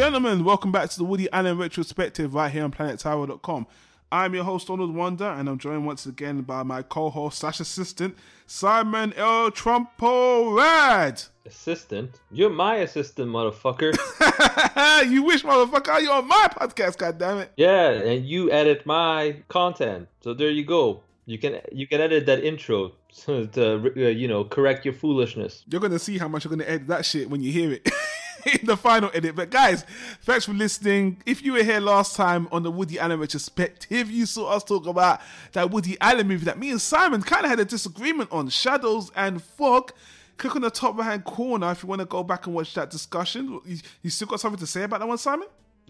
Gentlemen, welcome back to the Woody Allen Retrospective right here on PlanetTower.com. I'm your host, Donald Wonder, and I'm joined once again by my co-host slash assistant, Simon L. Trumpo Rad. Assistant? You're my assistant, motherfucker. you wish, motherfucker, you're on my podcast, goddammit. Yeah, and you edit my content. So there you go. You can you can edit that intro to uh, you know correct your foolishness. You're gonna see how much you're gonna edit that shit when you hear it. in the final edit. But guys, thanks for listening. If you were here last time on the Woody Allen retrospective, you saw us talk about that Woody Allen movie that me and Simon kind of had a disagreement on, Shadows and Fog. Click on the top right hand corner if you want to go back and watch that discussion. You, you still got something to say about that one, Simon?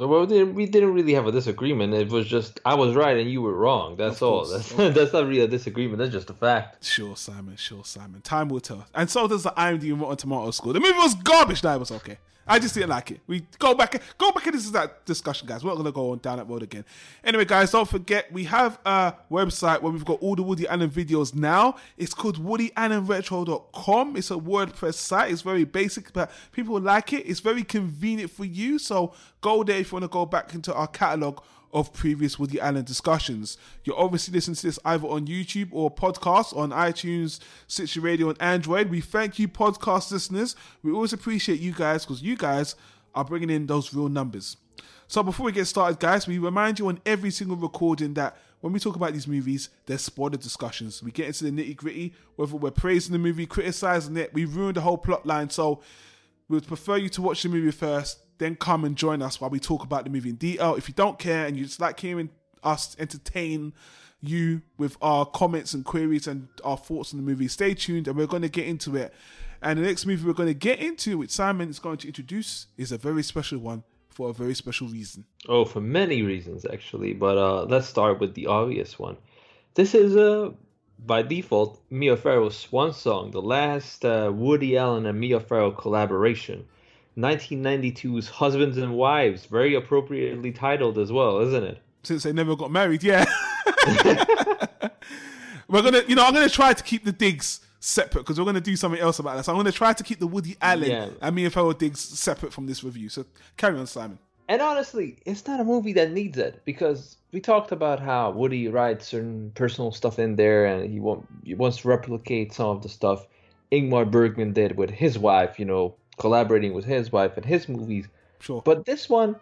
Well, we didn't, we didn't really have a disagreement. It was just I was right and you were wrong. That's all. That's, that's not really a disagreement. That's just a fact. Sure, Simon. Sure, Simon. Time will tell. And so does the IMDb Rotten Tomato score. The movie was garbage. That was okay. I just didn't like it. We go back, go back into that discussion, guys. We're not gonna go on down that road again. Anyway, guys, don't forget we have a website where we've got all the Woody Allen videos now. It's called WoodyAllenRetro.com. It's a WordPress site. It's very basic, but people like it. It's very convenient for you. So go there if you want to go back into our catalog of previous Woody Allen discussions. You're obviously listening to this either on YouTube or podcast on iTunes, Stitcher Radio, and Android. We thank you, podcast listeners. We always appreciate you guys because you guys are bringing in those real numbers. So before we get started, guys, we remind you on every single recording that when we talk about these movies, there's spoiler discussions. We get into the nitty gritty, whether we're praising the movie, criticizing it, we ruined the whole plot line. So we would prefer you to watch the movie first, then come and join us while we talk about the movie in detail. If you don't care and you just like hearing us entertain you with our comments and queries and our thoughts on the movie, stay tuned and we're going to get into it. And the next movie we're going to get into, which Simon is going to introduce, is a very special one for a very special reason. Oh, for many reasons actually, but uh, let's start with the obvious one. This is a uh, by default Mia Farrow's swan song, the last uh, Woody Allen and Mia Farrow collaboration. 1992's Husbands and Wives, very appropriately titled as well, isn't it? Since they never got married, yeah. we're gonna, you know, I'm gonna try to keep the digs separate because we're gonna do something else about this. I'm gonna try to keep the Woody Allen yeah. and Mia Farrow digs separate from this review. So carry on, Simon. And honestly, it's not a movie that needs it because we talked about how Woody writes certain personal stuff in there, and he, want, he wants to replicate some of the stuff Ingmar Bergman did with his wife. You know, collaborating with his wife and his movies. Sure. But this one,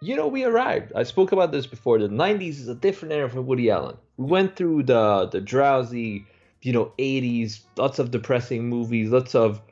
you know, we arrived. I spoke about this before. The 90s is a different era for Woody Allen. We went through the the drowsy, you know, 80s, lots of depressing movies, lots of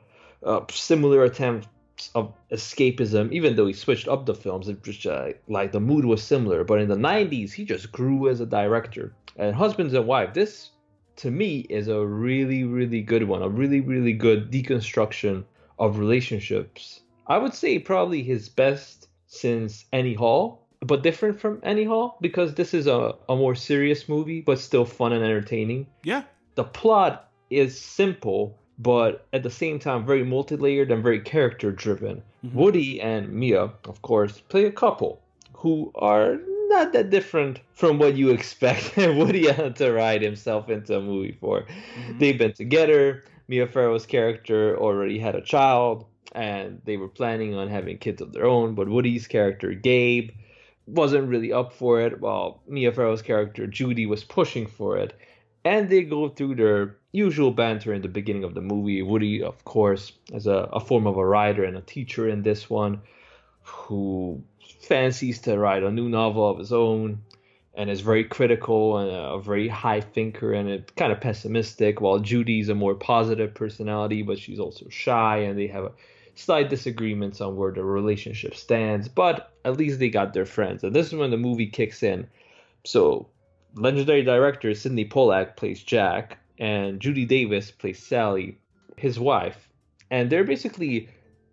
uh, similar attempts of escapism. Even though he switched up the films, it just uh, like the mood was similar. But in the 90s, he just grew as a director. And Husbands and Wife, this to me is a really, really good one. A really, really good deconstruction of relationships. I would say probably his best since Annie Hall, but different from Annie Hall because this is a, a more serious movie, but still fun and entertaining. Yeah. The plot is simple, but at the same time very multi-layered and very character driven. Mm-hmm. Woody and Mia, of course, play a couple who are not that different from what you expect Woody to write himself into a movie for. Mm-hmm. They've been together. Mia Farrow's character already had a child, and they were planning on having kids of their own. But Woody's character, Gabe, wasn't really up for it, while Mia Farrow's character, Judy, was pushing for it. And they go through their usual banter in the beginning of the movie. Woody, of course, as a, a form of a writer and a teacher in this one, who fancies to write a new novel of his own and is very critical and a very high thinker and a, kind of pessimistic, while Judy's a more positive personality, but she's also shy, and they have a slight disagreements on where the relationship stands. But at least they got their friends, and this is when the movie kicks in. So, legendary director Sydney Pollack plays Jack, and Judy Davis plays Sally, his wife, and they're basically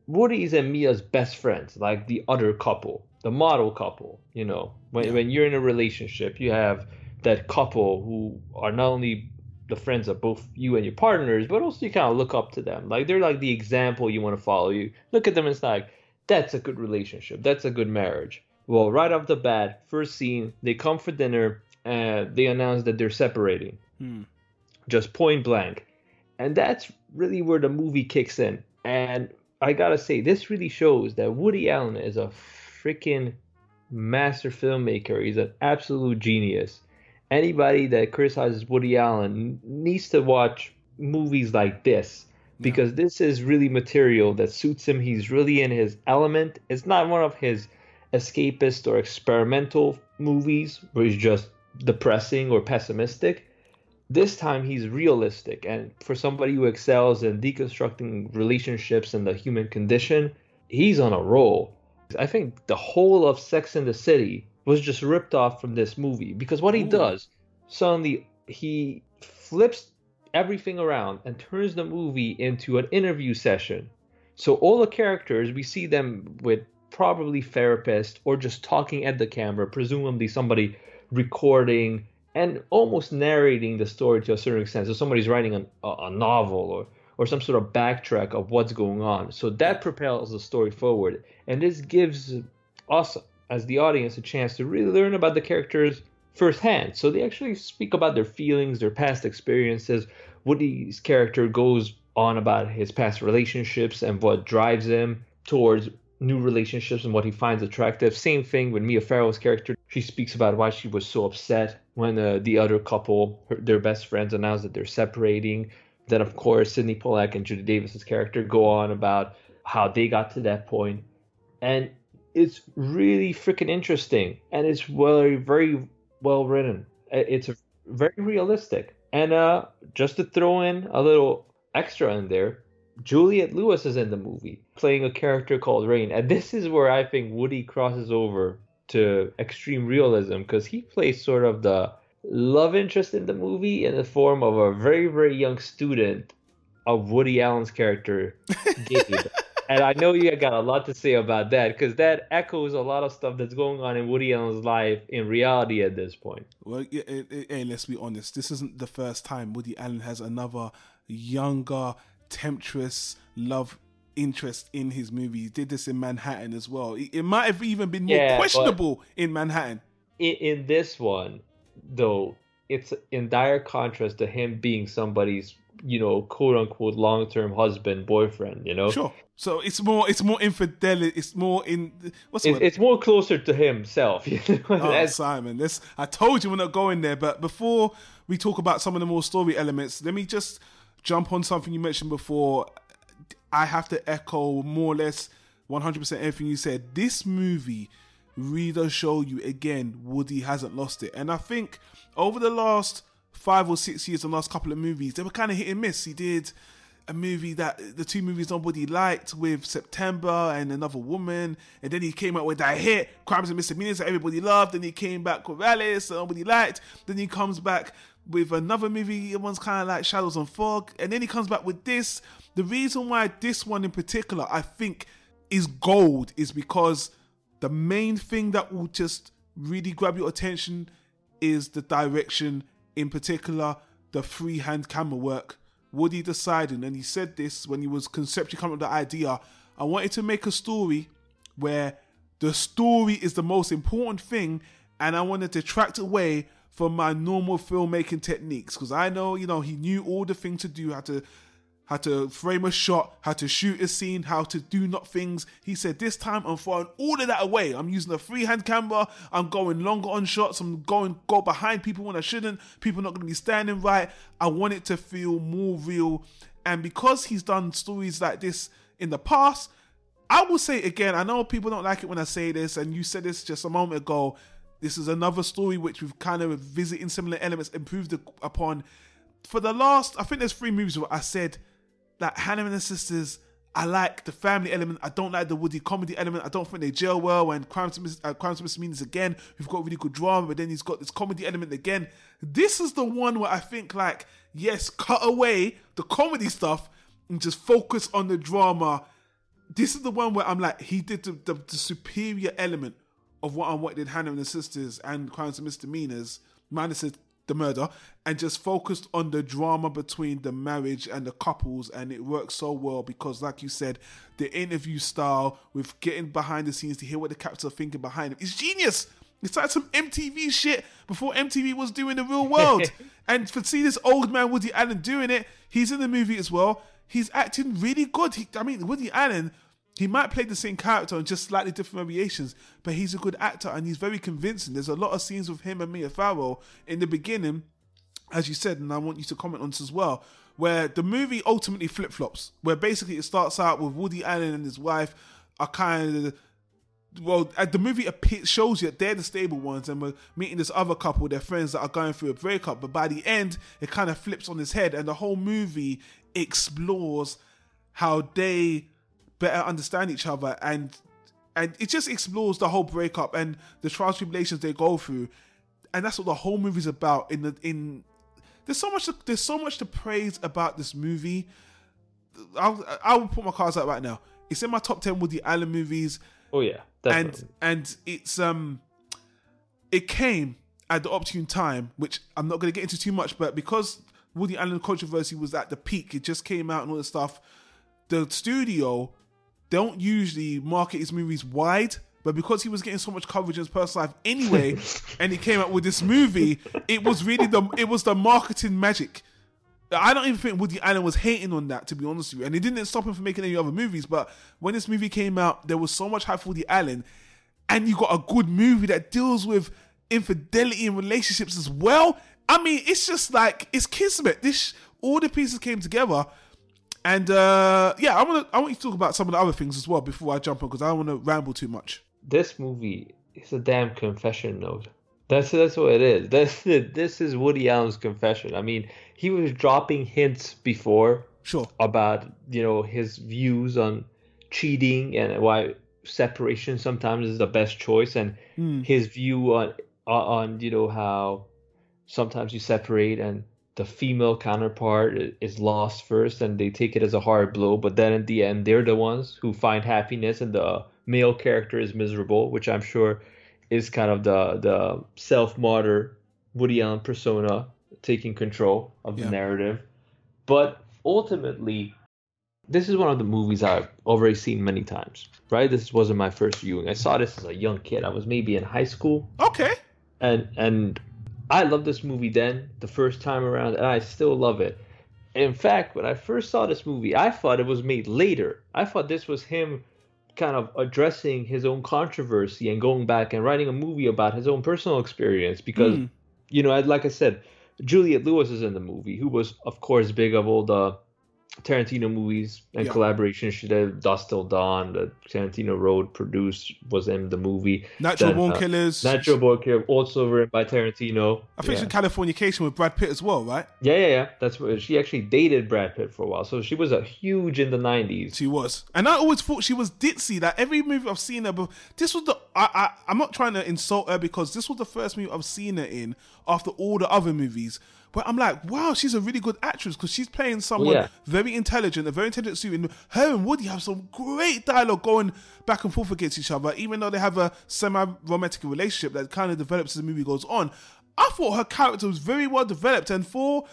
Woody's and Mia's best friends, like the other couple the model couple. You know, when yeah. when you're in a relationship, you have that couple who are not only the friends of both you and your partners, but also you kind of look up to them. Like they're like the example you want to follow. You look at them and it's like, that's a good relationship. That's a good marriage. Well, right off the bat, first scene, they come for dinner and they announce that they're separating. Hmm. Just point blank. And that's really where the movie kicks in. And I gotta say, this really shows that Woody Allen is a freaking master filmmaker. He's an absolute genius. Anybody that criticizes Woody Allen needs to watch movies like this because yeah. this is really material that suits him. He's really in his element. It's not one of his escapist or experimental movies where he's just depressing or pessimistic. This time he's realistic, and for somebody who excels in deconstructing relationships and the human condition, he's on a roll. I think the whole of Sex in the City was just ripped off from this movie because what he Ooh. does suddenly he flips everything around and turns the movie into an interview session. So all the characters we see them with probably therapist or just talking at the camera, presumably somebody recording and almost narrating the story to a certain extent. So somebody's writing an, a, a novel or or some sort of backtrack of what's going on. So that propels the story forward. And this gives us, as the audience, a chance to really learn about the characters firsthand. So they actually speak about their feelings, their past experiences. Woody's character goes on about his past relationships and what drives him towards new relationships and what he finds attractive. Same thing with Mia Farrow's character. She speaks about why she was so upset when uh, the other couple, her, their best friends, announced that they're separating. Then, of course, Sydney Pollack and Judy Davis's character go on about how they got to that point, and it's really freaking interesting, and it's very, very well written. It's very realistic, and uh, just to throw in a little extra in there, Juliette Lewis is in the movie playing a character called Rain, and this is where I think Woody crosses over to extreme realism because he plays sort of the love interest in the movie in the form of a very very young student of Woody Allen's character Gabe. and I know you got a lot to say about that because that echoes a lot of stuff that's going on in Woody Allen's life in reality at this point. Well, hey, let's be honest. This isn't the first time Woody Allen has another younger, temptress love interest in his movie. He did this in Manhattan as well. It, might have even been more yeah, questionable in Manhattan. In, in this one, though, it's in dire contrast to him being somebody's, you know, quote unquote long term husband, boyfriend, you know? Sure. So it's more it's more infidelity. It's more in what's it's, it's more closer to himself. You know? oh, Simon, this I told you we're not going there. But before we talk about some of the more story elements, let me just jump on something you mentioned before. I have to echo more or less 100% everything you said. This movie really does show you again Woody hasn't lost it. And I think over the last five or six years, the last couple of movies, they were kind of hit and miss. He did a movie that the two movies nobody liked with September and Another Woman, and then he came out with that hit, Crimes and Misdemeanors that everybody loved. Then he came back with Alice that nobody liked. Then he comes back with another movie, everyone's kind of like Shadows and Fog, and then he comes back with this. The reason why this one in particular I think is gold is because the main thing that will just really grab your attention is the direction, in particular, the freehand camera work. Woody decided, and he said this when he was conceptually coming up with the idea, I wanted to make a story where the story is the most important thing, and I wanted to detract away from my normal filmmaking techniques because I know, you know, he knew all the things to do, how to how to frame a shot, how to shoot a scene, how to do not things. He said, This time I'm throwing all of that away. I'm using a freehand camera, I'm going longer on shots, I'm going go behind people when I shouldn't, people not gonna be standing right. I want it to feel more real. And because he's done stories like this in the past, I will say again, I know people don't like it when I say this, and you said this just a moment ago. This is another story which we've kind of visiting similar elements, improved upon. For the last, I think there's three movies where I said that Hannah and the Sisters, I like the family element. I don't like the Woody comedy element. I don't think they gel well. And Crimes and, Mis- uh, Crimes again, we've got really good drama, but then he's got this comedy element again. This is the one where I think like, yes, cut away the comedy stuff and just focus on the drama. This is the one where I'm like, he did the, the, the superior element of what did Hannah and the sisters and crimes and misdemeanors, minus the murder, and just focused on the drama between the marriage and the couples, and it works so well because, like you said, the interview style with getting behind the scenes to hear what the characters are thinking behind them is genius. It's like some MTV shit before MTV was doing the real world. and to see this old man Woody Allen doing it, he's in the movie as well. he's acting really good. He, I mean, Woody Allen, he might play the same character in just slightly different variations, but he's a good actor and he's very convincing. There's a lot of scenes with him and Mia Farrow in the beginning, as you said, and I want you to comment on this as well, where the movie ultimately flip flops, where basically it starts out with Woody Allen and his wife are kind of well, the movie shows you that they're the stable ones, and we're meeting this other couple, their friends that are going through a breakup. But by the end, it kind of flips on his head, and the whole movie explores how they better understand each other, and and it just explores the whole breakup and the trials tribulations they go through, and that's what the whole movie's about. In the in, there's so much there's so much to praise about this movie. I'll I'll put my cards out right now. It's in my top ten Woody Allen movies. Oh yeah, definitely. and and it's um, it came at the opportune time, which I'm not going to get into too much, but because Woody Allen controversy was at the peak, it just came out and all this stuff. The studio don't usually market his movies wide, but because he was getting so much coverage in his personal life anyway, and he came out with this movie, it was really the it was the marketing magic I don't even think Woody Allen was hating on that, to be honest with you. And it didn't stop him from making any other movies. But when this movie came out, there was so much hype for Woody Allen, and you got a good movie that deals with infidelity in relationships as well. I mean, it's just like it's kismet. This all the pieces came together, and uh yeah, I want to I want you to talk about some of the other things as well before I jump on because I don't want to ramble too much. This movie is a damn confession note. That's that's what it is. That's this is Woody Allen's confession. I mean, he was dropping hints before sure about you know his views on cheating and why separation sometimes is the best choice and mm. his view on on you know how sometimes you separate and the female counterpart is lost first and they take it as a hard blow but then at the end they're the ones who find happiness and the male character is miserable which i'm sure is kind of the the self martyr woody allen persona taking control of the yeah. narrative. But ultimately, this is one of the movies I've already seen many times. Right? This wasn't my first viewing. I saw this as a young kid. I was maybe in high school. Okay. And and I loved this movie then, the first time around, and I still love it. In fact, when I first saw this movie, I thought it was made later. I thought this was him kind of addressing his own controversy and going back and writing a movie about his own personal experience because mm. you know, like I said, Juliette Lewis is in the movie, who was, of course, big of all the Tarantino movies and yeah. collaborations. She did Dusk Till Dawn, the Tarantino Road produced, was in the movie. Natural then, Born uh, Killers. Natural Born Killers, also written by Tarantino. I think yeah. she's Californication with Brad Pitt as well, right? Yeah, yeah, yeah. That's what she actually dated Brad Pitt for a while. So she was a huge in the 90s. She was. And I always thought she was ditzy. That every movie I've seen her, but this was the. I, I, I'm not trying to insult her because this was the first movie I've seen her in after all the other movies but I'm like, wow, she's a really good actress because she's playing someone yeah. very intelligent, a very intelligent suit. And her and Woody have some great dialogue going back and forth against each other, even though they have a semi-romantic relationship that kind of develops as the movie goes on. I thought her character was very well developed, and for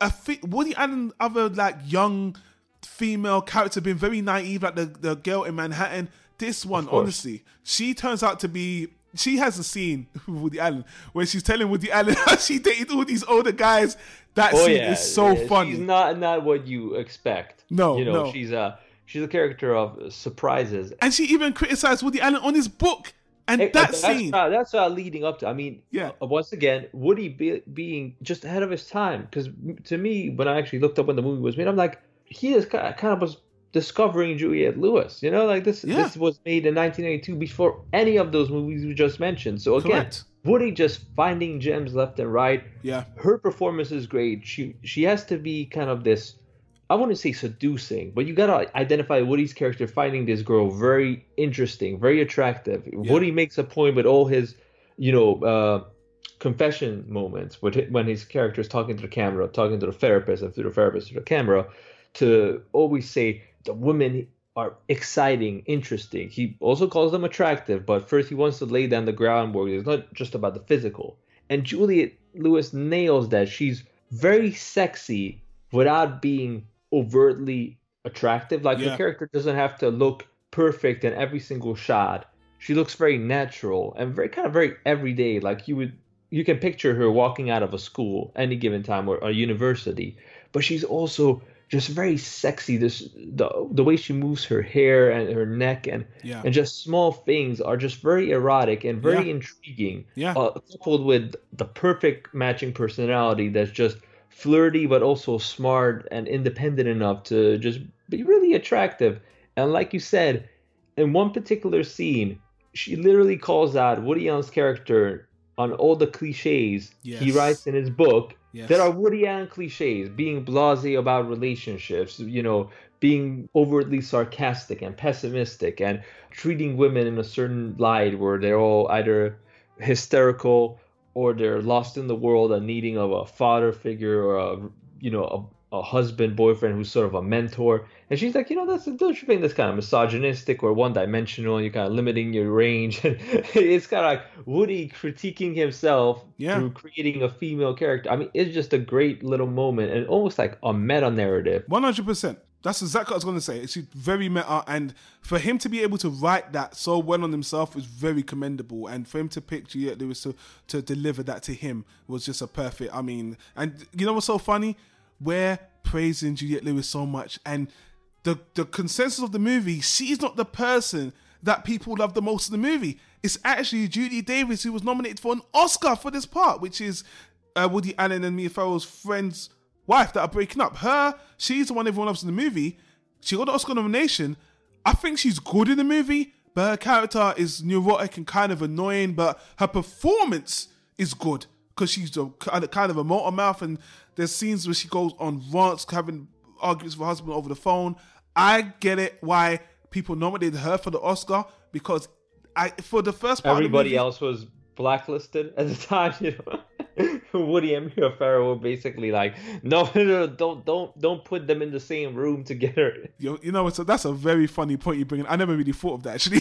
a fi- Woody Allen, other like young female character being very naive, like the the girl in Manhattan. This one, honestly, she turns out to be she has a scene with Woody Allen where she's telling Woody Allen how she dated all these older guys. That oh, scene yeah, is so yeah. funny. She's not not what you expect. No, you know, no. she's a she's a character of surprises. And she even criticized Woody Allen on his book. And it, that that's scene, not, that's uh, leading up to. I mean, yeah. Uh, once again, Woody be, being just ahead of his time. Because to me, when I actually looked up when the movie was made, I'm like, he is kind of was discovering Juliette Lewis. You know, like this yeah. this was made in 1982 before any of those movies we just mentioned. So again, Correct. Woody just finding gems left and right. Yeah. Her performance is great. She she has to be kind of this I wouldn't say seducing, but you gotta identify Woody's character finding this girl very interesting, very attractive. Yeah. Woody makes a point with all his, you know, uh, confession moments when his character is talking to the camera, talking to the therapist, and through the therapist to the camera, to always say, the women are exciting, interesting. He also calls them attractive, but first he wants to lay down the groundwork. It's not just about the physical. And Juliette Lewis nails that. She's very sexy without being overtly attractive. Like yeah. the character doesn't have to look perfect in every single shot. She looks very natural and very kind of very everyday. Like you would you can picture her walking out of a school any given time or a university. But she's also just very sexy. This the the way she moves her hair and her neck and Yeah. and just small things are just very erotic and very Yeah. intriguing. Yeah. Uh, coupled with the perfect matching personality that's just flirty but also smart and independent enough to just be really attractive. And like you said, in one particular scene, she literally calls out Woody Allen's character on all the cliches he writes in his book There are Woody Allen cliches, being blasé about relationships, you know, being overtly sarcastic and pessimistic, and treating women in a certain light where they're all either hysterical or they're lost in the world and needing of a father figure or a, you know, a, husband, boyfriend who's sort of a mentor. And she's like, you know, that's don't you think that's kind of misogynistic or one dimensional? You're kind of limiting your range. And it's kind of like Woody critiquing himself Yeah. through creating a female character. I mean, it's just a great little moment and almost like a meta narrative. One hundred percent. That's exactly what I was going to say. It's very meta, and for him to be able to write that so well on himself is very commendable. And for him to pick Juliette Lewis to to deliver that to him was just a perfect. I mean, and you know what's so funny? We're praising Juliette Lewis so much, and the the consensus of the movie, she's not the person that people love the most in the movie. It's actually Judy Davis who was nominated for an Oscar for this part, which is uh, Woody Allen and Mia Farrow's friend's wife that are breaking up. Her, she's the one everyone loves in the movie. She got the Oscar nomination. I think she's good in the movie, but her character is neurotic and kind of annoying. But her performance is good because she's a kind of, kind of a motor mouth, and there's scenes where she goes on rants, having arguments with her husband over the phone. I get it why people nominated her for the Oscar because I for the first part Everybody movie- else was blacklisted at the time, you know. Woody and Mia Farrow were basically like, no, no, no, don't, don't, don't put them in the same room together. You, you know, so that's a very funny point you bring in. I never really thought of that actually.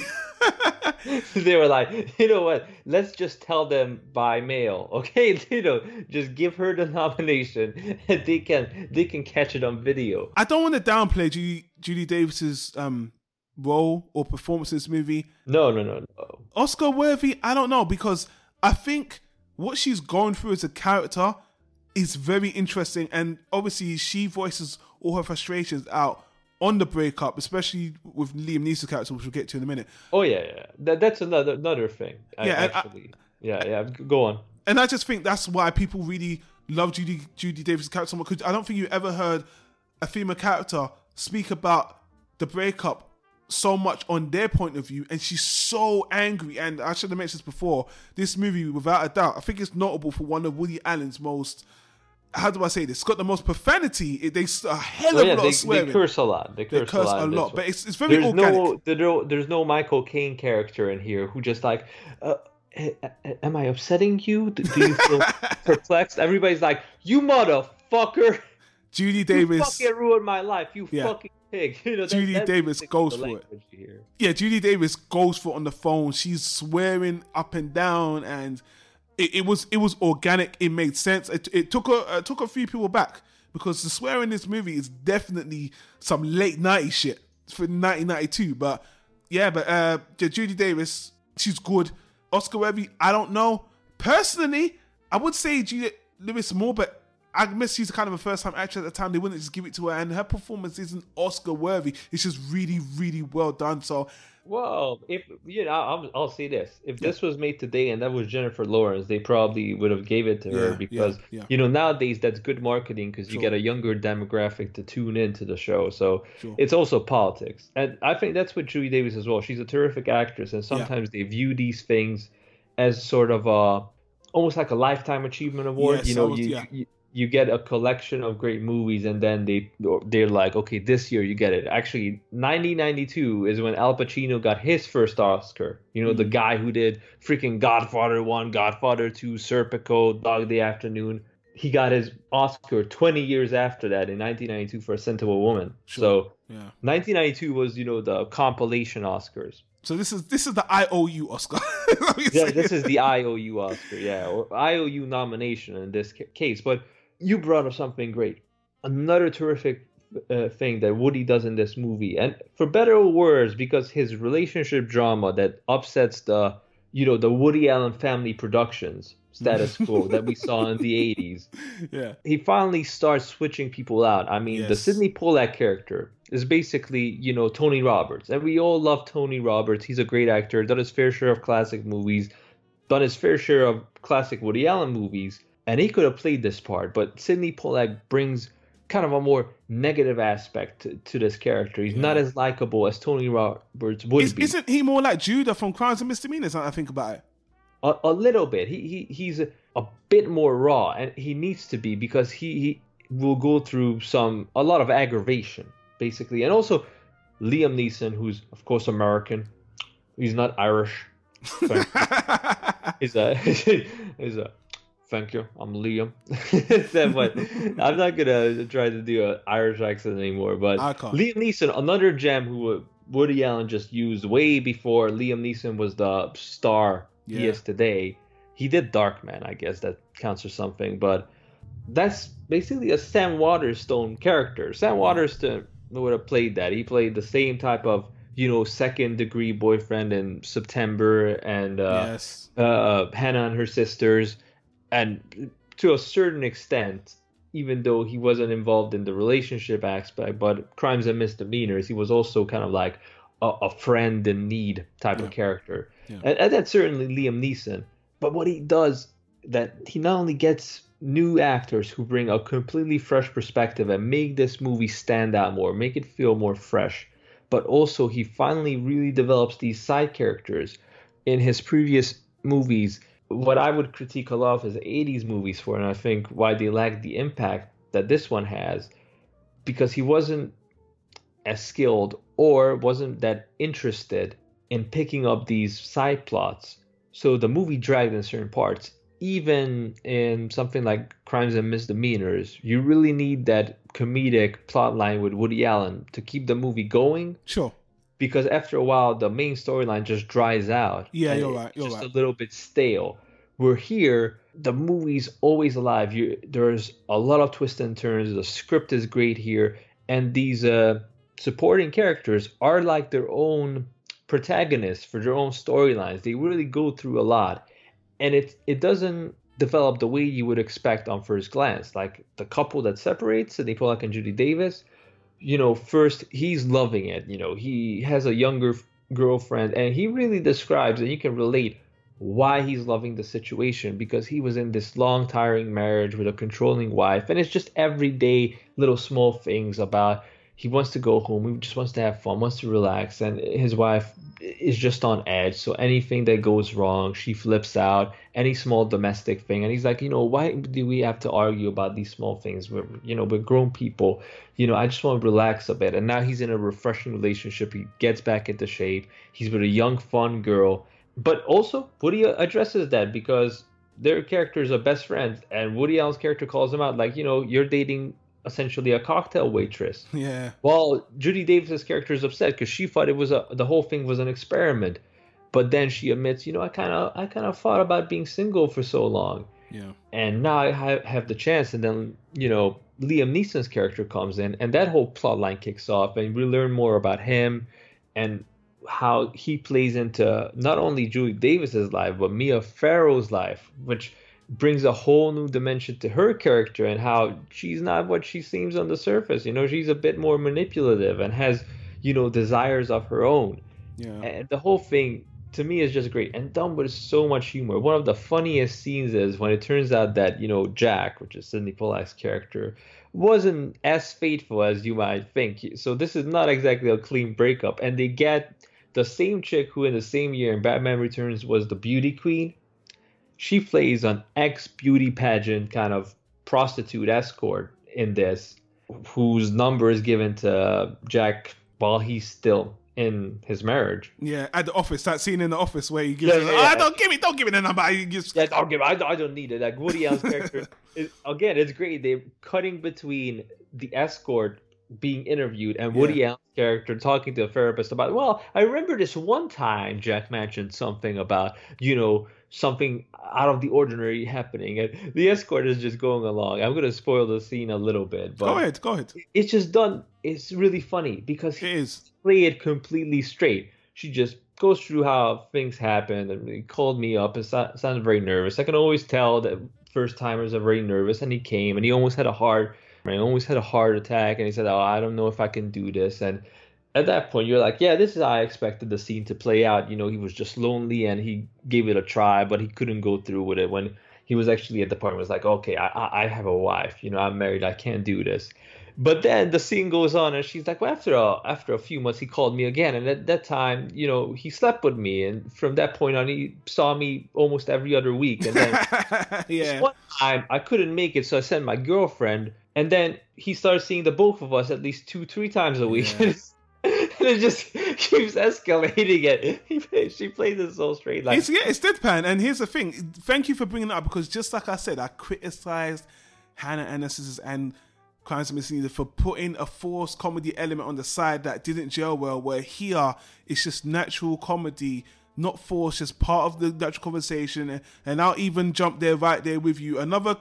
they were like, you know what? Let's just tell them by mail, okay? You know, just give her the nomination, and they can they can catch it on video. I don't want to downplay Judy, Judy Davis's um, role or performance in this movie. No, no, no, no. Oscar worthy, I don't know because I think what she's going through as a character is very interesting, and obviously she voices all her frustrations out on the breakup, especially with Liam Neeson's character, which we'll get to in a minute. Oh yeah, yeah. That, that's another another thing. Yeah, and I- actually. yeah, yeah. Go on. And I just think that's why people really love Judy Judy Davis' character so much. Because I don't think you ever heard a female character speak about the breakup so much on their point of view, and she's so angry. And I should have mentioned this before. This movie, without a doubt, I think it's notable for one of Woody Allen's most. How do I say this? It's got the most profanity. It, they a hell of a yeah, lot they, of swearing. they curse a lot. They curse, They curse a in this lot, but it's, it's very there's organic. no, there's no there's no Michael Caine character in here who just like, uh, a- a- am I upsetting you? Do you feel perplexed? Everybody's like, you motherfucker, Judy you Davis. fucking ruined my life, you Yeah. fucking pig. You know, that- Judy that's Davis goes for it. here. yeah, Judy Davis goes for it on the phone. She's swearing up and down, and it, it was it was organic. It made sense. It, it took a it took a few people back because the swearing in this movie is definitely some late nighty shit for 1992. But yeah, but uh, Judy Davis, she's good. Oscar Webby, I don't know personally. I would say Judy Lewis more, but. I miss she's kind of a first time actress at the time. They wouldn't just give it to her, and her performance isn't Oscar worthy. It's just really, really well done. So Well, if you know, I'll, I'll say this: if this was made today and that was Jennifer Lawrence, they probably would have gave it to her yeah, because yeah. you know nowadays that's good marketing because you get a younger demographic to tune into the show. So Sure. it's also politics, and I think that's with Julie Davis as well. She's a terrific actress, and sometimes they view these things as sort of a almost like a lifetime achievement award. Yes, you know, was- you, yeah. you you get a collection of great movies and then they they're like okay this year you get it actually 1992 is when al pacino got his first oscar you know the Mm. guy who did freaking godfather 1 godfather 2 serpico dog day afternoon he got his oscar 20 years after that in 1992 for a a woman Sure. so yeah. 1992 was you know the compilation oscars So this is this is the IOU Oscar. yeah, this is the IOU Oscar, yeah, or IOU nomination in this ca- case. But you brought up something great. Another terrific uh, thing that Woody does in this movie, and for better or worse, because his relationship drama that upsets the, you know, the Woody Allen family productions status quo that we saw in the 80s. Yeah. He finally starts switching people out. I mean, the Sydney Pollack character is basically, you know, Tony Roberts. And we all love Tony Roberts. He's a great actor, done his fair share of classic movies, done his fair share of classic Woody Allen movies, and he could have played this part. But Sydney Pollack brings kind of a more negative aspect to, to this character. He's not as likable as Tony Roberts would Is, be. isn't he more like Judah from Crimes and Misdemeanors? I think about it. a, a little bit. He, he he's a, a bit more raw, and he needs to be because he, he will go through some a lot of aggravation, basically, and also Liam Neeson, who's of course American, he's not Irish. You. he's a he's a thank you. I'm Liam. But I'm not gonna try to do an Irish accent anymore. But. Liam Neeson, another gem who Woody Allen just used way before Liam Neeson was the star he is today. He did Darkman, I guess that counts for something, but that's basically a Sam Waterstone character. Sam Waterstone would have played that. He played the same type of, you know, second degree boyfriend in September and uh, yes. uh, Hannah and her sisters, and to a certain extent, even though he wasn't involved in the relationship aspect, but crimes and misdemeanors, he was also kind of like a, a friend in need type Yeah. of character, Yeah. and, and that's certainly Liam Neeson. But what he does that he not only gets new actors who bring a completely fresh perspective and make this movie stand out more, make it feel more fresh, but also he finally really develops these side characters in his previous movies. What I would critique a lot of his 80s movies for, and I think why they lack the impact that this one has, because he wasn't as skilled or wasn't that interested in picking up these side plots. So the movie dragged in certain parts. Even in something like Crimes and Misdemeanors, you really need that comedic plot line with Woody Allen to keep the movie going Sure. Because after a while the main storyline just dries out. Yeah, you're right, you're just right. a little bit stale. We're here, the movie's always alive. You, there's a lot of twists and turns. The script is great here, and these uh, supporting characters are like their own protagonists for their own storylines. They really go through a lot, and it it doesn't develop the way you would expect on first glance. Like the couple that separates, Pollack and Judy Davis, you know, first he's loving it. You know, he has a younger girlfriend, and he really describes, and you can relate why he's loving the situation because he was in this long, tiring marriage with a controlling wife, and it's just everyday little small things about he wants to go home, he just wants to have fun, wants to relax, and his wife is just on edge. So anything that goes wrong, she flips out. Any small domestic thing, and he's like, you know, why do we have to argue about these small things? We're, you know, we're grown people. You know, I just want to relax a bit. And now he's in a refreshing relationship. He gets back into shape. He's with a young, fun girl. But also, Woody addresses that because their characters are best friends, and Woody Allen's character calls him out, like, you know, you're dating essentially a cocktail waitress. Yeah. Well, Judy Davis's character is upset because she thought it was a the whole thing was an experiment, but then she admits, you know, I kind of I kind of thought about being single for so long, Yeah. and now I have, have the chance. And then you know, Liam Neeson's character comes in, and that whole plot line kicks off, and we learn more about him and how he plays into not only Julie Davis's life but Mia Farrow's life, which brings a whole new dimension to her character and how she's not what she seems on the surface. You know, she's a bit more manipulative and has, you know, desires of her own. Yeah. And the whole thing to me is just great and done with so much humor. One of the funniest scenes is when it turns out that, you know, Jack, which is Sydney Pollack's character, wasn't as faithful as you might think. So this is not exactly a clean breakup. And they get the same chick who in the same year in Batman Returns was the beauty queen. She plays an ex beauty pageant kind of prostitute escort in this, whose number is given to Jack while he's still in his marriage. Yeah, at the office, that scene in the office where he gives, Yeah, yeah, yeah. ah, don't give me, don't give me the number. He gives, Yeah, I'll give. I, I don't need it. Like Woody Allen's character, is, again, it's great. They're cutting between the escort being interviewed and Woody Yeah. Allen's character talking to a therapist about. Well, I remember this one time Jack mentioned something about you know something out of the ordinary happening, and the escort is just going along. I'm gonna spoil the scene a little bit, but go ahead, go ahead. it's just done. It's really funny because It is. play it completely straight. She just goes through how things happened and he called me up and so- sounded very nervous. I can always tell that first timers are very nervous and he came and he almost had a heart he almost had a heart attack and he said, Oh, I don't know if I can do this and at that point you're like, Yeah, this is how I expected the scene to play out. You know, he was just lonely and he gave it a try, but he couldn't go through with it when he was actually at the point was like, Okay, I I have a wife, you know, I'm married, I can't do this. But then the scene goes on, and she's like, "Well, after a after a few months, he called me again, and at that time, you know, he slept with me, and from that point on, he saw me almost every other week. And then yeah. one time, I couldn't make it, so I sent my girlfriend, and then he started seeing the both of us at least two, three times a week. Yeah. and it just keeps escalating it. She plays it so straight. Like it's, yeah, it's deadpan. And here's the thing. Thank you for bringing it up because just like I said, I criticized Hannah and Her Sisters and Crimes of Misdemeanor for putting a forced comedy element on the side that didn't gel well. Where here it's just natural comedy, not forced, just part of the natural conversation. And I'll even jump there right there with you. Another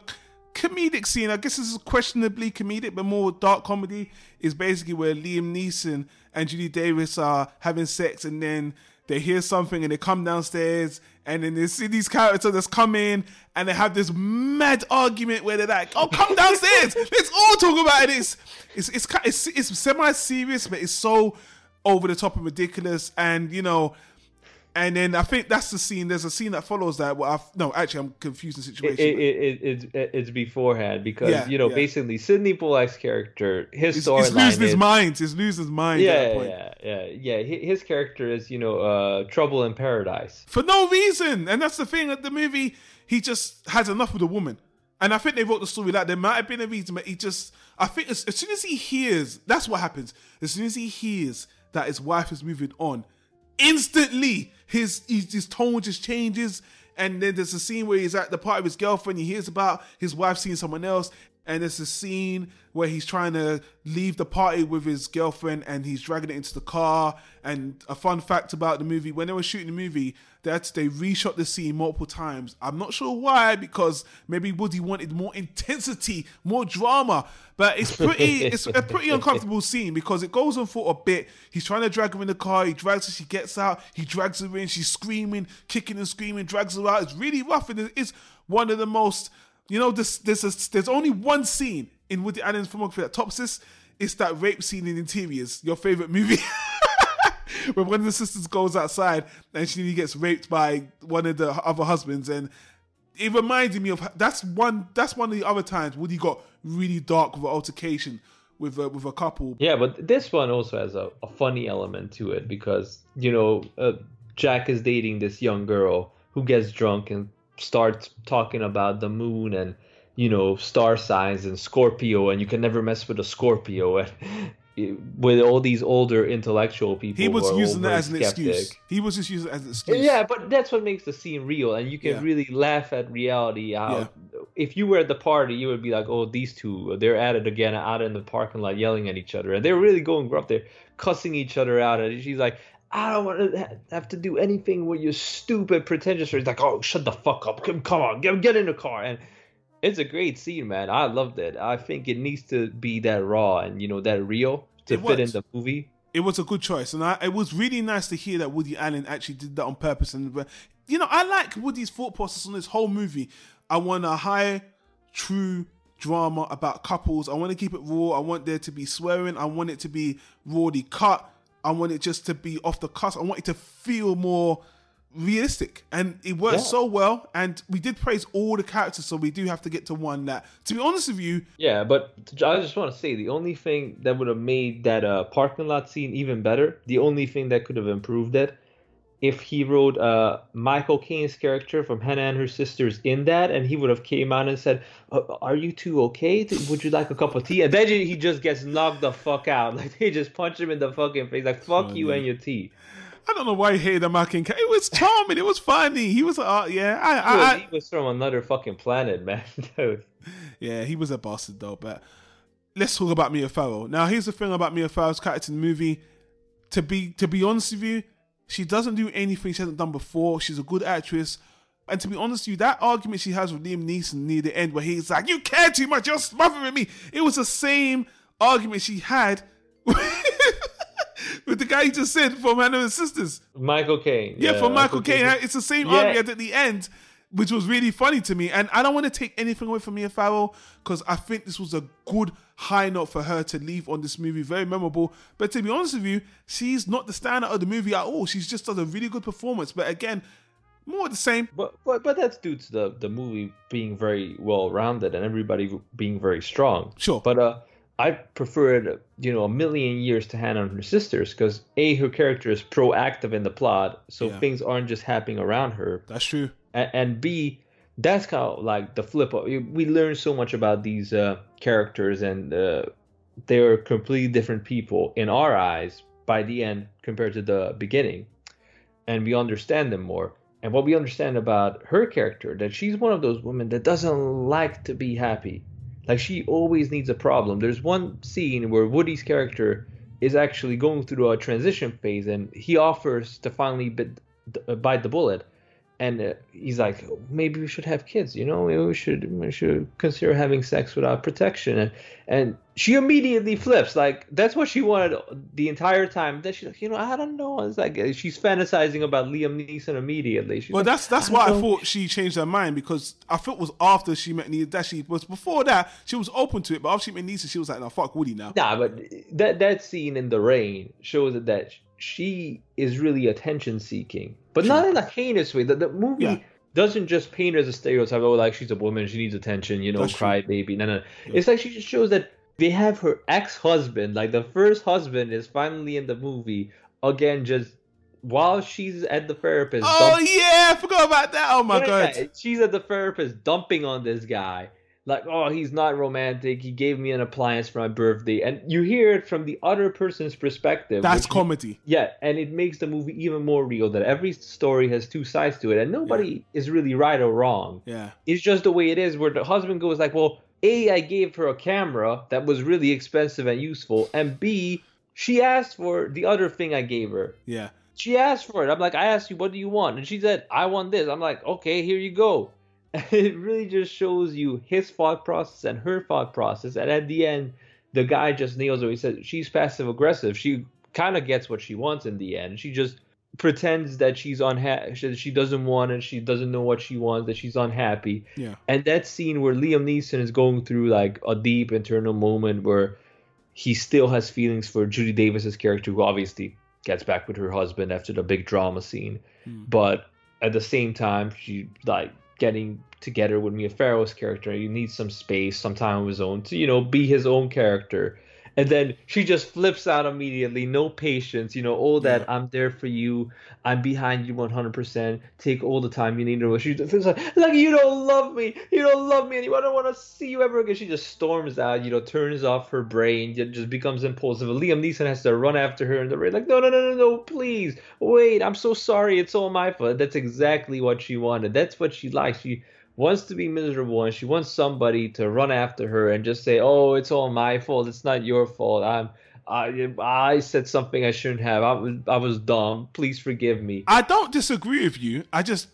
comedic scene, I guess this is questionably comedic, but more dark comedy, is basically where Liam Neeson and Julie Davis are having sex, and then they hear something and they come downstairs and then they see these characters that's come in and they have this mad argument where they're like, "Oh, come downstairs, let's all talk about it." It's it's it's it's, it's semi serious, but it's so over the top and ridiculous, and you know. And then I think that's the scene. There's a scene that follows that. Well, I've, no, actually, I'm confusing the situation. It, it, it, it, it's beforehand because yeah, you know yeah. basically Sydney Pollack's character, his storyline, is losing his mind. He's losing his mind. Yeah, yeah, yeah, yeah. His character is you know uh, trouble in paradise for no reason, and that's the thing. At the movie, he just has enough with the woman, and I think they wrote the story like there might have been a reason, but he just. I think as, as soon as he hears, that's what happens. As soon as he hears that his wife is moving on instantly his his tone just changes. And then there's a scene where he's at the party with his girlfriend. He hears about his wife seeing someone else. And it's a scene where he's trying to leave the party with his girlfriend and he's dragging it into the car. And a fun fact about the movie, when they were shooting the movie, that they reshot the scene multiple times. I'm not sure why, because maybe Woody wanted more intensity, more drama. But it's pretty, it's a pretty uncomfortable scene because it goes on for a bit. He's trying to drag her in the car. He drags her. She gets out. He drags her in. She's screaming, kicking and screaming, drags her out. It's really rough, and it's one of the most you know, this there's a, there's only one scene in Woody Allen's filmography that tops this. It's that rape scene in Interiors, your favorite movie. when one of the sisters goes outside and she gets raped by one of the other husbands, and it reminded me of that's one that's one of the other times Woody got really dark with an altercation with a, with a couple. Yeah, but this one also has a, a funny element to it because you know uh, Jack is dating this young girl who gets drunk and start talking about the moon and you know star signs and Scorpio, and you can never mess with a Scorpio. And with all these older intellectual people, he was using that as an skeptic. excuse. He was just using it as an excuse. Yeah, but that's what makes the scene real, and you can yeah. really laugh at reality. How yeah. if you were at the party, you would be like, "Oh, these two, they're at it again, out in the parking lot, yelling at each other, and they're really going up there, cussing each other out." And she's like, I don't want to have to do anything with your stupid pretentious. He's like, oh, shut the fuck up. Come, come on, get, get in the car. And it's a great scene, man. I loved it. I think it needs to be that raw and, you know, that real to it fit was. in the movie. It was a good choice. And I, it was really nice to hear that Woody Allen actually did that on purpose. And, uh, you know, I like Woody's thought process on this whole movie. I want a high, true drama about couples. I want to keep it raw. I want there to be swearing. I want it to be rawly cut. I want it just to be off the cusp. I want it to feel more realistic and it works yeah. so well and we did praise all the characters so we do have to get to one that to be honest with you yeah but i just want to say the only thing that would have made that uh, parking lot scene even better the only thing that could have improved it if he wrote uh, Michael Caine's character from Hannah and her sisters in that, and he would have came out and said, uh, "Are you two okay? Would you like a cup of tea?" And then he just gets knocked the fuck out. Like they just punch him in the fucking face, like "Fuck funny. you and your tea." I don't know why he hated Michael Caine. It was charming. it was funny. He was, uh, yeah. I, I, I, he was from another fucking planet, man. Yeah, he was a bastard though. But let's talk about Mia Farrow. Now, here's the thing about Mia Farrow's character in the movie. To be to be honest with you, she doesn't do anything she hasn't done before. She's a good actress. And to be honest with you, that argument she has with Liam Neeson near the end, where he's like, "You care too much. You're smothering me." It was the same argument she had with the guy you just said from Hannah and Sisters. Michael Caine. Yeah, for Michael Caine. It's the same Yeah. had at the end, which was really funny to me. And I don't want to take anything away from Mia Farrow because I think this was a good high note for her to leave on this movie. Very memorable. But to be honest with you, she's not the standout of the movie at all. She's just does a really good performance. But again, more of the same. But, but but that's due to the the movie being very well rounded and everybody being very strong. Sure. But uh, I prefer it, you know, a million years to Hannah and her sisters because a her character is proactive in the plot, so Yeah. things aren't just happening around her, That's true. And, and b that's how like the flip of we learn so much about these uh, characters and uh, they're completely different people in our eyes by the end compared to the beginning. And we understand them more. And what we understand about her character that she's one of those women that doesn't like to be happy. Like she always needs a problem. There's one scene where woody's character is actually going through a transition phase and he offers to finally bit, bite the bullet and uh, he's like maybe we should have kids you know? Maybe we should we should consider having sex without protection. And and she immediately flips. Like that's what she wanted the entire time. Then she's like you know i don't know. It's like uh, she's fantasizing about liam neeson immediately. She's Well, like, that's that's I why I thought she changed her mind because I thought it was after she met Nia that she was before that she was open to it, but after she met Neeson, she was like, "No, fuck Woody now." Nah, but that that scene in the rain shows that, that she is really attention seeking, but not in a heinous way. The, the movie Yeah. doesn't just paint her as a stereotype. Oh, like she's a woman, she needs attention, you know, That's true. cry baby. No, no, it's like she just shows that they have her ex-husband, like the first husband, is finally in the movie again, just while she's at the therapist. Oh dump- yeah, I forgot about that. Oh my yeah, god. she's at the therapist dumping on this guy. Like, oh, he's not romantic. He gave me an appliance for my birthday. And you hear it from the other person's perspective. That's comedy. Yeah, and it makes the movie even more real that every story has two sides to it, and nobody is really right or wrong. Yeah. It's just the way it is, where the husband goes like, well, A, I gave her a camera that was really expensive and useful, and B, she asked for the other thing I gave her Yeah. she asked for it. I'm like, I asked you, what do you want? And she said, I want this. I'm like, okay, here you go. It really just shows you his thought process and her thought process. And at the end, the guy just nails her. He says she's passive aggressive. She kind of gets what she wants in the end. She just pretends that she's unhappy, she doesn't want it, she doesn't know what she wants, that she's unhappy. Yeah. And that scene where Liam Neeson is going through like a deep internal moment where he still has feelings for Judy Davis's character, who obviously gets back with her husband after the big drama scene. Hmm. But at the same time, she like getting together with Mia Farrow's character. He needs some space, some time of his own to, you know, be his own character. And then she just flips out immediately, no patience, you know, all that Yeah. I'm there for you, I'm behind you 100%, take all the time you need to. She just like, like, you don't love me, you don't love me anymore, I don't want to see you ever again. She just storms out, you know, turns off her brain, ju- just becomes impulsive. Liam Neeson has to run after her in the rain, like, no, no, no, no, no, please, wait, I'm so sorry, it's all my fault. That's exactly what she wanted. That's what she likes. She wants to be miserable and she wants somebody to run after her and just say, "Oh, it's all my fault. It's not your fault. I'm I I said something I shouldn't have. I was I was dumb. Please forgive me." I don't disagree with you. I just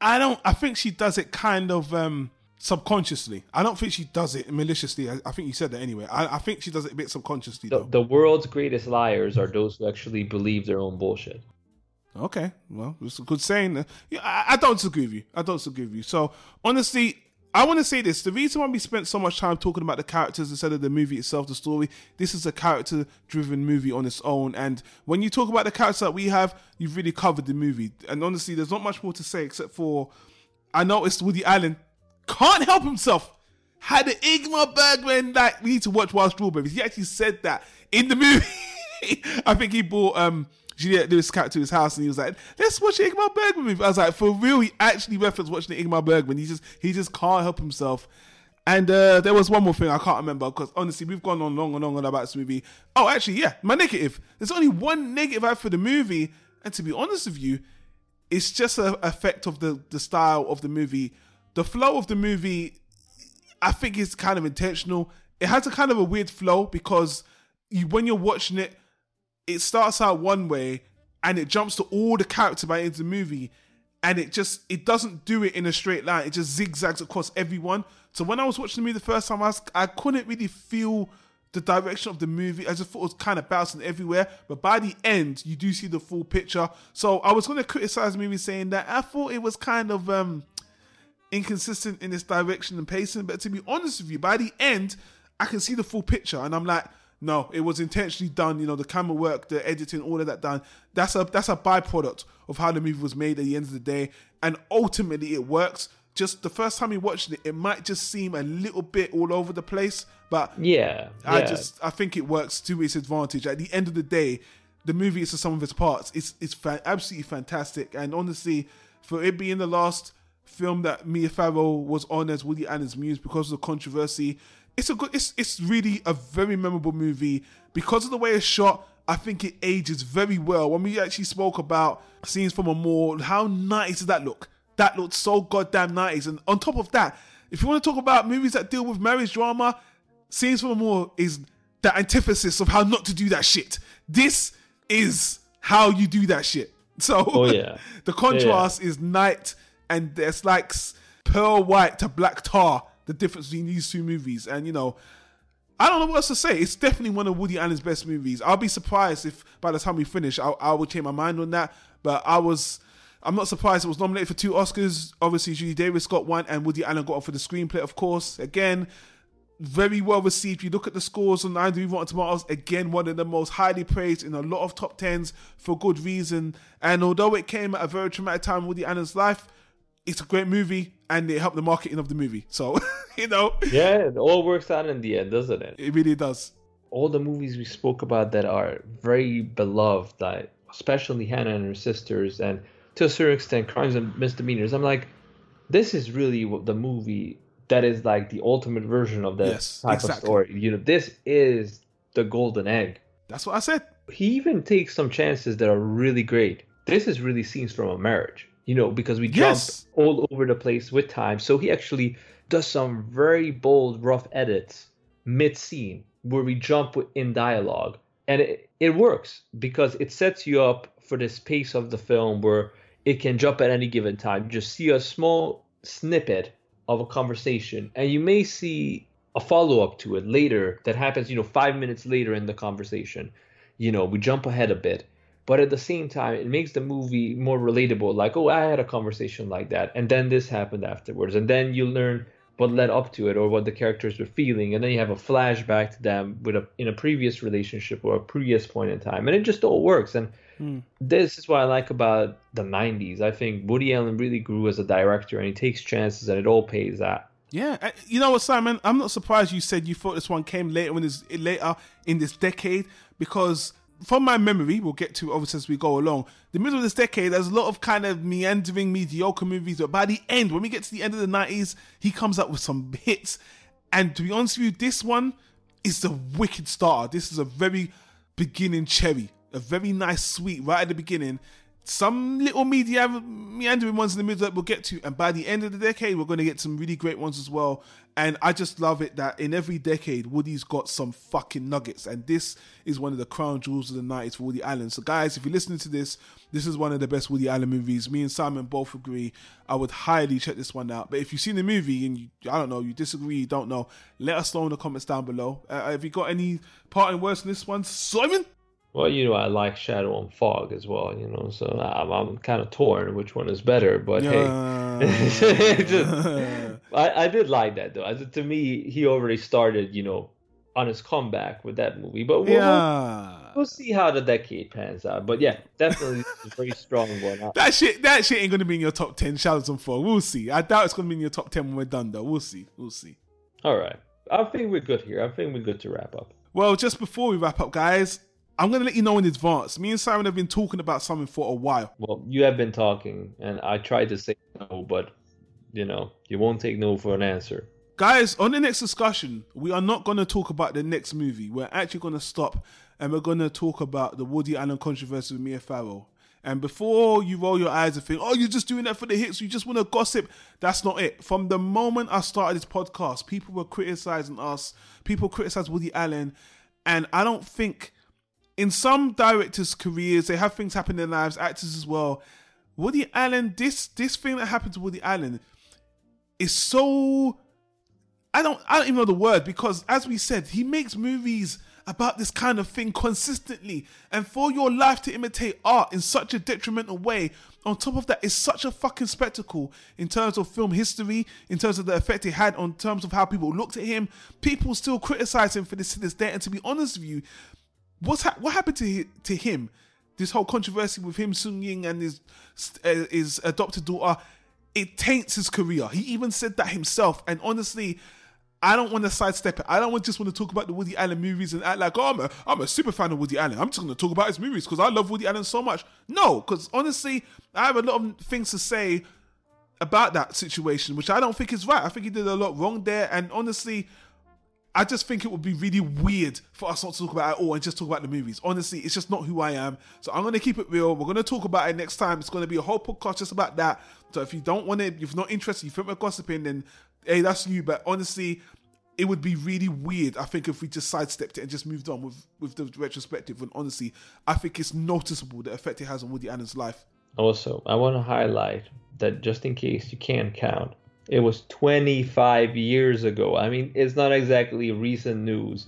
I don't I think she does it kind of um subconsciously. I don't think she does it maliciously. I, I think you said that anyway. I, I think she does it a bit subconsciously The, though. the world's greatest liars are those who actually believe their own bullshit. Okay, well, it's a good saying. Yeah, I, I don't disagree with you. I don't disagree with you. So honestly, I want to say this: the reason why we spent so much time talking about the characters instead of the movie itself, the story, this is a character-driven movie on its own. And when you talk about the characters that we have, you've really covered the movie. And honestly, there's not much more to say except for I noticed Woody Allen can't help himself. Had the Ingmar Bergman that we need to watch Wild Strawberries. He actually said that in the movie. I think he bought um Juliette Lewis cat to his house and he was like, "Let's watch the Ingmar Bergman movie." I was like, "For real?" He actually referenced watching the Ingmar Bergman. He just he just can't help himself. And uh, there was one more thing I can't remember because honestly, we've gone on long and long on about this movie. Oh, actually, yeah, my negative. There's only one negative I have for the movie, and to be honest with you, it's just an effect of the the style of the movie. The flow of the movie, I think, is kind of intentional. It has a kind of a weird flow because you, when you're watching it, it starts out one way and it jumps to all the characters by the end of the movie, and it just it doesn't do it in a straight line. It just zigzags across everyone. So when I was watching the movie the first time, I was, I couldn't really feel the direction of the movie. I just thought it was kind of bouncing everywhere. But by the end, you do see the full picture. So I was going to criticize the movie saying that I thought it was kind of um, inconsistent in its direction and pacing. But to be honest with you, by the end, I can see the full picture. And I'm like, no, it was intentionally done. You know, the camera work, the editing, all of that done. That's a that's a byproduct of how the movie was made at the end of the day, and ultimately it works. Just the first time you watched it, it might just seem a little bit all over the place, but yeah, I yeah. just I think it works to its advantage. At the end of the day, the movie is the sum of its parts. It's it's fa- absolutely fantastic, and honestly, for it being the last film that Mia Farrow was on as Woody Allen's muse because of the controversy, it's a good. It's it's really a very memorable movie because of the way it's shot. I think it ages very well. When we actually spoke about scenes from a mall, how nice does that look? That looked so goddamn nice. And on top of that, if you want to talk about movies that deal with marriage drama, Scenes from a Mall is the antithesis of how not to do that shit. This is how you do that shit. So Oh, yeah. the contrast is night and there's like pearl white to black tar, the difference between these two movies. And you know, I don't know what else to say. It's definitely one of Woody Allen's best movies. I'll be surprised if by the time we finish, I, I would change my mind on that. But I was, I'm not surprised it was nominated for two Oscars. Obviously, Judy Davis got one, and Woody Allen got one for the screenplay, of course. Again, very well received. You look at the scores on IMDb Rotten Tomatoes, again, one of the most highly praised in a lot of top tens for good reason. And although it came at a very traumatic time in Woody Allen's life, it's a great movie and it helped the marketing of the movie. So, you know, yeah, it all works out in the end, doesn't it? it really does. all the movies we spoke about that are very beloved, like especially Hannah and her sisters, and to a certain extent, Crimes and Misdemeanors. I'm like, this is really what the movie that is like the ultimate version of that Yes, type exactly. of story. You know, this is the golden egg. That's what I said. He even takes some chances that are really great. This is really scenes from a marriage, you know, because we jump Yes. all over the place with time. So he actually does some very bold, rough edits mid scene where we jump in dialogue. And it, it works because it sets you up for this pace of the film where it can jump at any given time. You just see a small snippet of a conversation, and you may see a follow up to it later that happens, you know, five minutes later in the conversation. You know, we jump ahead a bit, but at the same time, it makes the movie more relatable. Like, oh, I had a conversation like that, and then this happened afterwards, and then you learn what led up to it or what the characters were feeling, and then you have a flashback to them with a in a previous relationship or a previous point in time, and it just all works. And hmm. this is what I like about the '90s. I think Woody Allen really grew as a director, and he takes chances, and it all pays out. Yeah, you know what, Simon? I'm not surprised you said you thought this one came later when later in this decade because from my memory, we'll get to obviously as we go along. The middle of this decade, there's a lot of kind of meandering, mediocre movies, but by the end, when we get to the end of the 90s, he comes up with some hits. And to be honest with you, this one is the wicked starter. This is a very beginning cherry, a very nice sweet right at the beginning. Some little media meandering ones in the middle that we'll get to, and by the end of the decade, we're going to get some really great ones as well. And I just love it that in every decade, Woody's got some fucking nuggets, and this is one of the crown jewels of the '90s for Woody Allen. So, guys, if you're listening to this, this is one of the best Woody Allen movies. Me and Simon both agree. I would highly check this one out. But if you've seen the movie and you, I don't know, you disagree, you don't know, let us know in the comments down below. Uh, have you got any parting words on this one, Simon? Well, you know, I like Shadow and Fog as well, you know, so I'm, I'm kind of torn which one is better, but hey. Just- I, I did like that though. As to me, he already started, you know, on his comeback with that movie. But we'll, we'll, we'll see how the decade pans out. But yeah, definitely a very strong one. That shit, that shit ain't gonna be in your top ten. Shadows and Fog. We'll see. I doubt it's gonna be in your top ten when we're done, though. We'll see. We'll see. All right, I think we're good here. I think we're good to wrap up. Well, just before we wrap up, guys, I'm gonna let you know in advance. Me and Simon have been talking about something for a while. Well, you have been talking, and I tried to say no, but you know, you won't take no for an answer. Guys, on the next discussion, we are not gonna talk about the next movie. We're actually gonna stop and we're gonna talk about the Woody Allen controversy with Mia Farrow. And before you roll your eyes and think, oh, you're just doing that for the hits, you just want to gossip. That's not it. From the moment I started this podcast, people were criticizing us, people criticized Woody Allen, and I don't think in some directors' careers they have things happen in their lives, actors as well. Woody Allen, this this thing that happened to Woody Allen is so I don't I don't even know the word because as we said, he makes movies about this kind of thing consistently. And for your life to imitate art in such a detrimental way, on top of that, is such a fucking spectacle in terms of film history, in terms of the effect it had on terms of how people looked at him. People still criticize him for this to this day. And to be honest with you, what's ha- what happened to to him? This whole controversy with him, Soon-Yi, and his uh, his adopted daughter, it taints his career. He even said that himself. And honestly, I don't want to sidestep it. I don't just want to talk about the Woody Allen movies and act like, oh, I'm a, I'm a super fan of Woody Allen. I'm just going to talk about his movies because I love Woody Allen so much. No, because honestly, I have a lot of things to say about that situation, which I don't think is right. I think he did a lot wrong there. And honestly, I just think it would be really weird for us not to talk about it all and just talk about the movies. Honestly, it's just not who I am. So I'm going to keep it real. We're going to talk about it next time. It's going to be a whole podcast just about that. So if you don't want it, if you're not interested, you think we're gossiping, then hey, that's you. But honestly, it would be really weird, I think, if we just sidestepped it and just moved on with, with the retrospective. And honestly, I think it's noticeable the effect it has on Woody Allen's life. Also, I want to highlight that just in case you can't count, it was 25 years ago. I mean, it's not exactly recent news.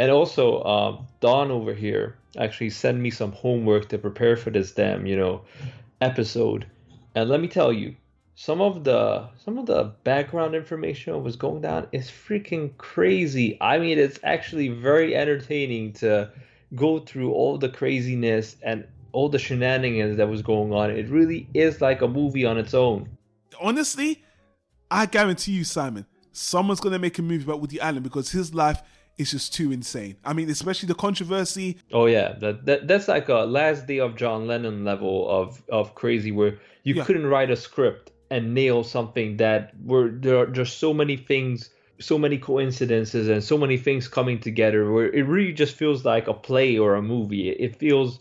And also, um, Don over here actually sent me some homework to prepare for this damn, you know, episode. And let me tell you, some of the some of the background information was going down is freaking crazy. I mean, it's actually very entertaining to go through all the craziness and all the shenanigans that was going on. It really is like a movie on its own. Honestly, I guarantee you, Simon, someone's gonna make a movie about Woody Allen because his life is just too insane. I mean, especially the controversy. Oh yeah, that, that that's like a last day of John Lennon level of of crazy where you yeah. couldn't write a script and nail something that were there are just so many things so many coincidences and so many things coming together where it really just feels like a play or a movie it feels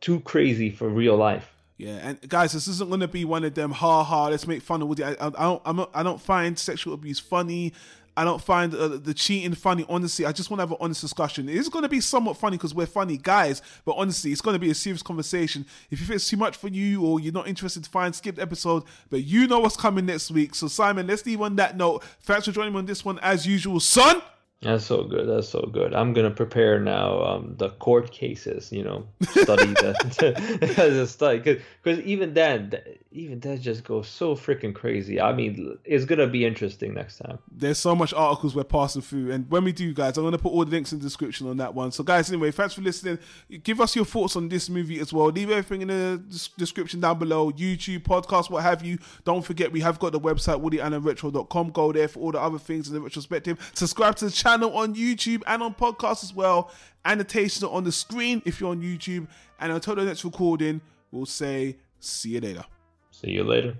too crazy for real life yeah, and guys, this isn't to be one of them ha ha. Let's make fun of Woody. I, I, don't. I'm not, I don't find sexual abuse funny. I don't find uh, the cheating funny. Honestly, I just want to have an honest discussion. It is going to be somewhat funny because we're funny guys, but honestly, it's going to be a serious conversation. If you think it's too much for you or you're not interested, to find skip the episode. But you know what's coming next week. So Simon, let's leave on that note. Thanks for joining me on this one as usual, son. That's so good. That's so good. I'm gonna prepare now um, the court cases. You know, study the as a study because even then, even that just goes so freaking crazy. I mean, it's gonna be interesting next time. There's so much articles we're passing through, and when we do, guys, I'm gonna put all the links in the description on that one. So, guys, anyway, thanks for listening. Give us your thoughts on this movie as well. Leave everything in the description down below. YouTube, podcast, what have you. Don't forget, we have got the website woodyallenretro.com. Go there for all the other things in the retrospective. Subscribe to the channel channel on YouTube and on podcasts as well. Annotations on the screen if you're on YouTube. And until the next recording, we'll say see you later. See you later.